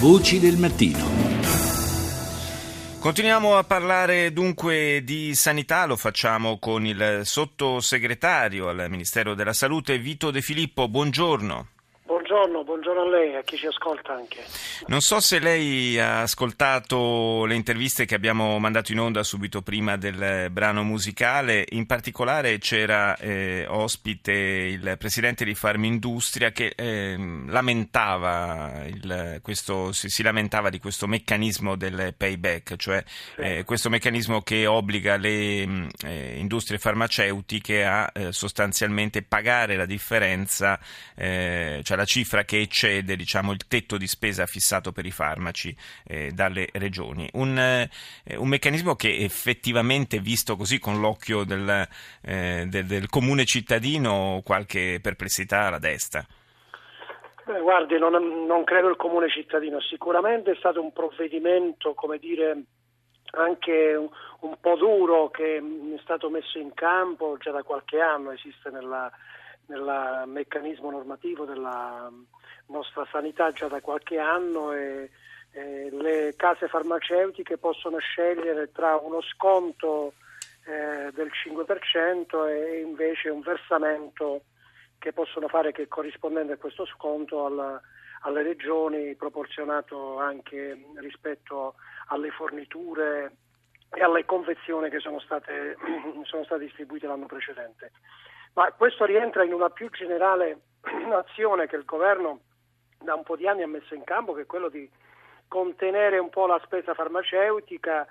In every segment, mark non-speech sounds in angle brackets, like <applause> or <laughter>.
Voci del mattino. Continuiamo a parlare dunque di sanità, lo facciamo con il sottosegretario al Ministero della Salute Vito De Filippo. Buongiorno. Buongiorno, buongiorno, a lei, a chi ci ascolta anche. Non so se lei ha ascoltato le interviste che abbiamo mandato in onda subito prima del brano musicale, in particolare c'era eh, ospite il presidente di Farmindustria che eh, lamentava il, questo, si, si, lamentava di questo meccanismo del payback, cioè sì. eh, questo meccanismo che obbliga le mm, eh, industrie farmaceutiche a eh, sostanzialmente pagare la differenza, eh, cioè la cifra che eccede diciamo, il tetto di spesa fissato per i farmaci eh, dalle regioni. Un, eh, un, meccanismo che effettivamente, visto così con l'occhio del, eh, del, del comune cittadino, qualche perplessità la desta. Beh, guardi, non, non, credo il comune cittadino, sicuramente è stato un provvedimento, come dire, anche un, un po' duro che è stato messo in campo già da qualche anno, esiste nella, nel meccanismo normativo della nostra sanità già da qualche anno e, e le case farmaceutiche possono scegliere tra uno sconto eh, del 5% e invece un versamento che possono fare che corrispondente a questo sconto alla, alle regioni proporzionato anche rispetto alle forniture e alle confezioni che sono state, <clears throat> sono state distribuite l'anno precedente. Ma questo rientra in una più generale <clears throat> azione che il governo da un po' di anni ha messo in campo, che è quello di contenere un po' la spesa farmaceutica,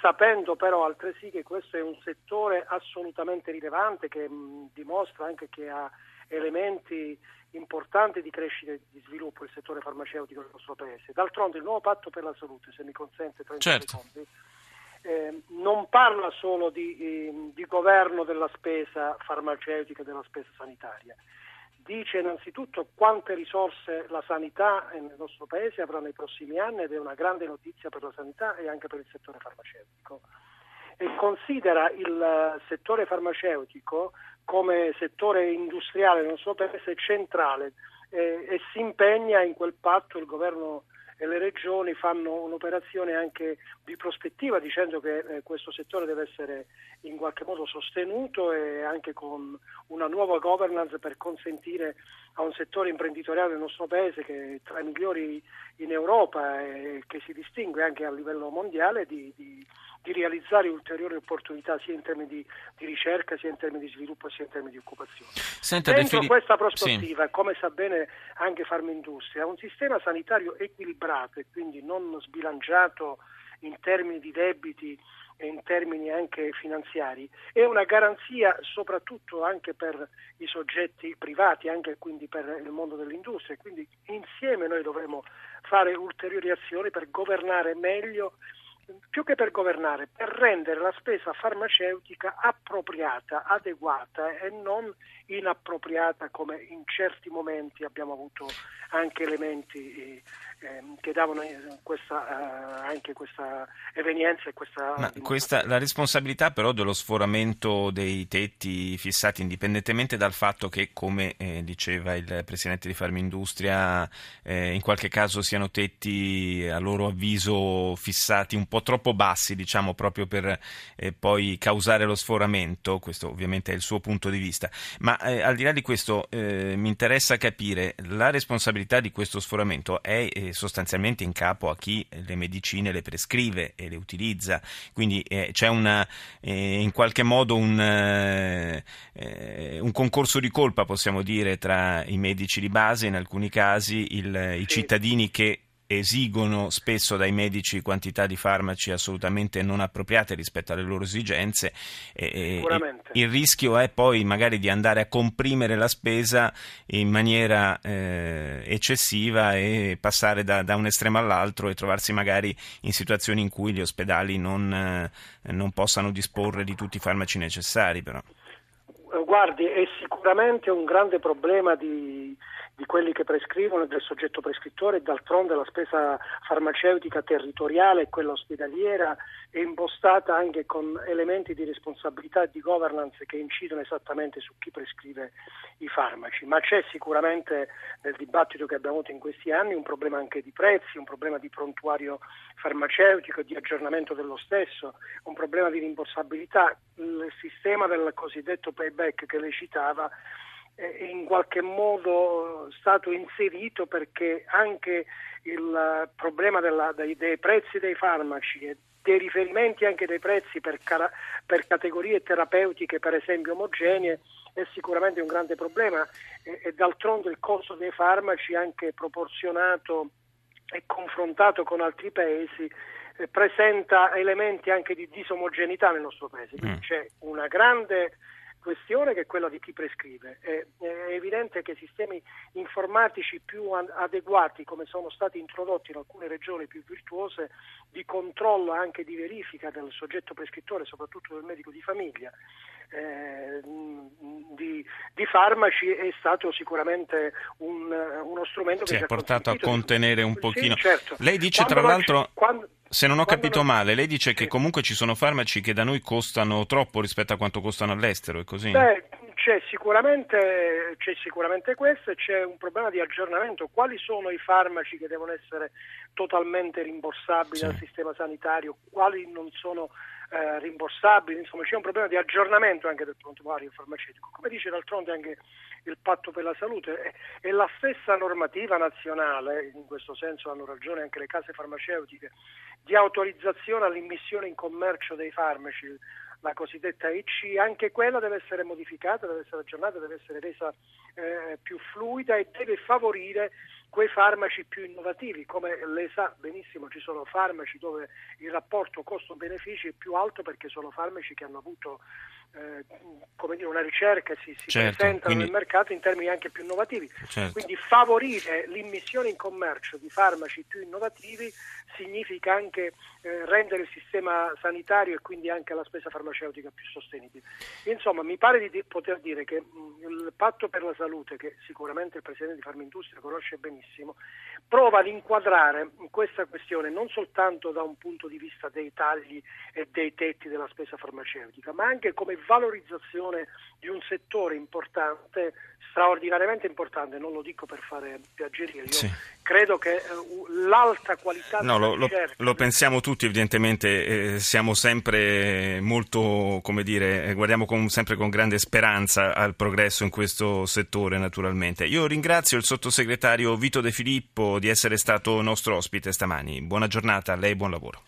sapendo però altresì che questo è un settore assolutamente rilevante che mh, dimostra anche che ha elementi importanti di crescita e di sviluppo il settore farmaceutico del nostro Paese. D'altronde il nuovo patto per la salute, se mi consente 30 certo. secondi, eh, non parla solo di, eh, di, governo della spesa farmaceutica e della spesa sanitaria, dice innanzitutto quante risorse la sanità nel nostro Paese avrà nei prossimi anni ed è una grande notizia per la sanità e anche per il settore farmaceutico. E considera il settore farmaceutico come settore industriale nel nostro Paese centrale eh, e si impegna in quel patto il governo e le regioni fanno un'operazione anche di prospettiva dicendo che eh, questo settore deve essere in qualche modo sostenuto e anche con una nuova governance per consentire a un settore imprenditoriale del nostro paese che è tra i migliori in Europa e che si distingue anche a livello mondiale di, di di realizzare ulteriori opportunità sia in termini di, di, ricerca, sia in termini di sviluppo, sia in termini di occupazione. Senta, Dentro defini... questa prospettiva, sì. come sa bene anche Farmindustria, un sistema sanitario equilibrato e quindi non sbilanciato in termini di debiti e in termini anche finanziari è una garanzia soprattutto anche per i soggetti privati, anche quindi per il mondo dell'industria. Quindi insieme noi dovremo fare ulteriori azioni per governare meglio più che per governare, per rendere la spesa farmaceutica appropriata, adeguata e non inappropriata come in certi momenti abbiamo avuto anche elementi eh, ehm, che davano eh, questa, eh, anche questa evenienza e questa... Ma questa, la responsabilità però dello sforamento dei tetti fissati indipendentemente dal fatto che, come eh, diceva il Presidente di Farmindustria, eh, in qualche caso siano tetti a loro avviso fissati un po' troppo bassi, diciamo, proprio per eh, poi causare lo sforamento, questo ovviamente è il suo punto di vista, ma eh, al di là di questo mi interessa capire la responsabilità di questo sforamento è sostanzialmente in capo a chi le medicine le prescrive e le utilizza, quindi eh, c'è una, eh, in qualche modo un, eh, un, concorso di colpa, possiamo dire, tra i medici di base, in alcuni casi il, i cittadini che esigono spesso dai medici quantità di farmaci assolutamente non appropriate rispetto alle loro esigenze. E, il rischio è poi magari di andare a comprimere la spesa in maniera eh, eccessiva e passare da, da, un estremo all'altro e trovarsi magari in situazioni in cui gli ospedali non, eh, non possano disporre di tutti i farmaci necessari. Però. Guardi, è sicuramente un grande problema di di quelli che prescrivono e del soggetto prescrittore d'altronde la spesa farmaceutica territoriale e quella ospedaliera è impostata anche con elementi di responsabilità e di governance che incidono esattamente su chi prescrive i farmaci, ma c'è sicuramente nel dibattito che abbiamo avuto in questi anni un problema anche di prezzi, un problema di prontuario farmaceutico e di aggiornamento dello stesso, un problema di rimborsabilità. Il sistema del cosiddetto payback che lei citava in qualche modo stato inserito perché anche il problema della, dei, dei, prezzi dei farmaci e dei riferimenti anche dei prezzi per, cara, per, categorie terapeutiche per esempio omogenee è sicuramente un grande problema e, e d'altronde il costo dei farmaci anche proporzionato e confrontato con altri paesi eh, presenta elementi anche di disomogeneità nel nostro paese. Quindi mm. c'è una grande questione che è quella di chi prescrive. È, è evidente che sistemi informatici più adeguati, come sono stati introdotti in alcune regioni più virtuose, di controllo anche di verifica del soggetto prescrittore, soprattutto del medico di famiglia, eh, di, di, farmaci è stato sicuramente un, uno strumento che ci ha portato a contenere un pochino. Sì, certo. Lei dice quando tra l'altro... Quando, se non ho capito male, lei dice che comunque ci sono farmaci che da noi costano troppo rispetto a quanto costano all'estero, è così? Beh, c'è sicuramente, c'è sicuramente questo e c'è un problema di aggiornamento. Quali sono i farmaci che devono essere totalmente rimborsabili sì. dal sistema sanitario? Quali non sono eh, rimborsabili? Insomma, c'è un problema di aggiornamento anche del prontuario farmaceutico. Come dice d'altronde anche il patto per la salute e la stessa normativa nazionale, in questo senso hanno ragione anche le case farmaceutiche, di autorizzazione all'immissione in commercio dei farmaci, la cosiddetta EC, anche quella deve essere modificata, deve essere aggiornata, deve essere resa eh, più fluida e deve favorire quei farmaci più innovativi. Come lei sa benissimo ci sono farmaci dove il rapporto costo-benefici è più alto perché sono farmaci che hanno avuto eh, come dire, una ricerca si, si certo, presentano quindi... nel mercato in termini anche più innovativi. Certo. Quindi favorire l'immissione in commercio di farmaci più innovativi significa anche eh, rendere il sistema sanitario e quindi anche la spesa farmaceutica più sostenibile. Insomma, mi pare di poter dire che mh, il patto per la salute, che sicuramente il Presidente di Farmindustria conosce benissimo, prova ad inquadrare questa questione non soltanto da un punto di vista dei tagli e dei tetti della spesa farmaceutica, ma anche come valorizzazione di un settore importante, straordinariamente importante, non lo dico per fare piaggeria, io sì. Credo che uh, l'alta qualità no, lo, lo, lo, pensiamo tutti evidentemente, eh, siamo sempre molto, come dire, eh, guardiamo con, sempre con grande speranza al progresso in questo settore naturalmente. Io ringrazio il sottosegretario Vito De Filippo di essere stato nostro ospite stamani, buona giornata a lei, buon lavoro.